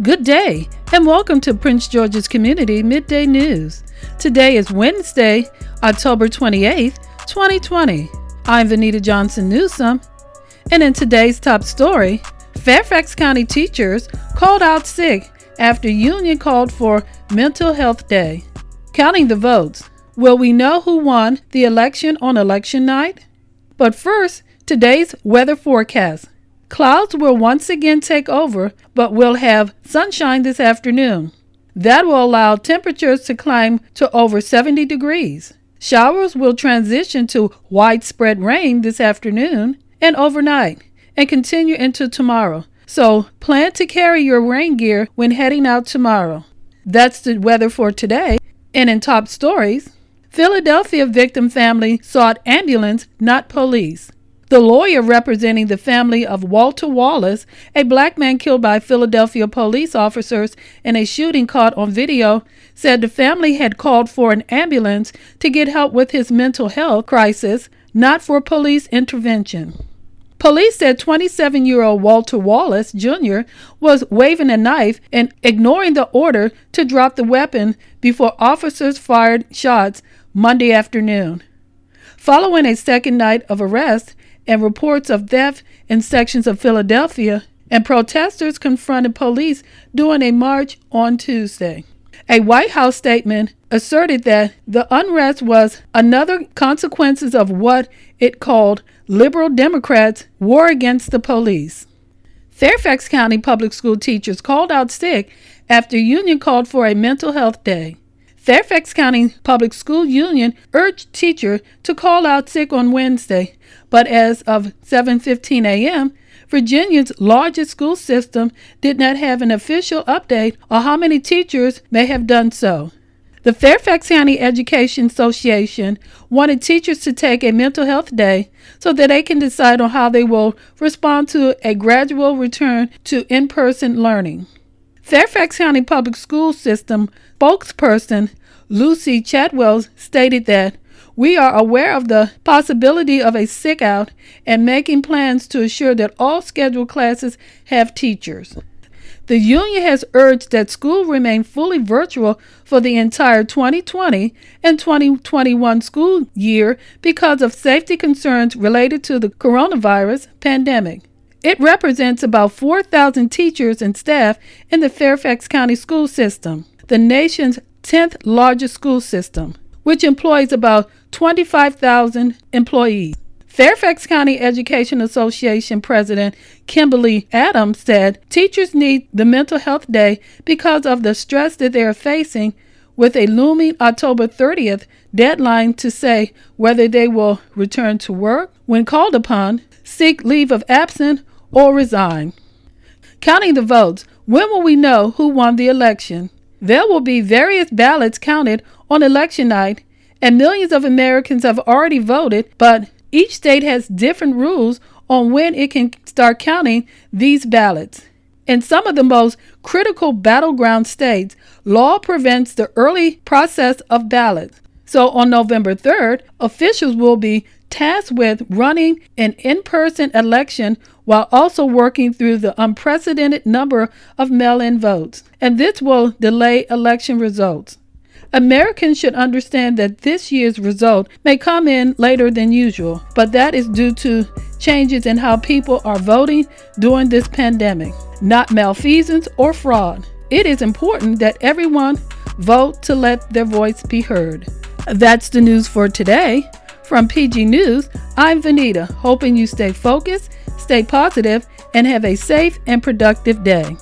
Good day, and welcome to Prince George's Community Midday News. Today is Wednesday, October 28th, 2020. I'm Vanita Johnson Newsom, and in today's top story, Fairfax County teachers called out sick after union called for Mental Health Day. Counting the votes, will we know who won the election on election night? But first, today's weather forecast. Clouds will once again take over, but we'll have sunshine this afternoon. That will allow temperatures to climb to over 70 degrees. Showers will transition to widespread rain this afternoon and overnight and continue into tomorrow. So plan to carry your rain gear when heading out tomorrow. That's the weather for today. And in top stories, Philadelphia victim family sought ambulance, not police. The lawyer representing the family of Walter Wallace, a black man killed by Philadelphia police officers in a shooting caught on video, said the family had called for an ambulance to get help with his mental health crisis, not for police intervention. Police said 27 year old Walter Wallace Jr. was waving a knife and ignoring the order to drop the weapon before officers fired shots Monday afternoon. Following a second night of arrest, and reports of theft in sections of Philadelphia, and protesters confronted police during a march on Tuesday. A White House statement asserted that the unrest was another consequences of what it called liberal Democrats' war against the police. Fairfax County public school teachers called out sick after union called for a mental health day. Fairfax County Public School Union urged teachers to call out sick on Wednesday, but as of 7:15 a.m., Virginia's largest school system did not have an official update on how many teachers may have done so. The Fairfax County Education Association wanted teachers to take a mental health day so that they can decide on how they will respond to a gradual return to in person learning. Fairfax County Public School System spokesperson Lucy Caldwell stated that we are aware of the possibility of a sick out and making plans to assure that all scheduled classes have teachers. The union has urged that school remain fully virtual for the entire 2020 and 2021 school year because of safety concerns related to the coronavirus pandemic. It represents about 4,000 teachers and staff in the Fairfax County school system, the nation's 10th largest school system, which employs about 25,000 employees. Fairfax County Education Association President Kimberly Adams said teachers need the mental health day because of the stress that they are facing with a looming October 30th deadline to say whether they will return to work when called upon, seek leave of absence, or resign. Counting the votes, when will we know who won the election? There will be various ballots counted on election night, and millions of Americans have already voted, but each state has different rules on when it can start counting these ballots. In some of the most critical battleground states, law prevents the early process of ballots. So on November 3rd, officials will be tasked with running an in person election while also working through the unprecedented number of mail in votes. And this will delay election results. Americans should understand that this year's result may come in later than usual, but that is due to changes in how people are voting during this pandemic, not malfeasance or fraud. It is important that everyone vote to let their voice be heard. That's the news for today. From PG News, I'm Vanita, hoping you stay focused, stay positive, and have a safe and productive day.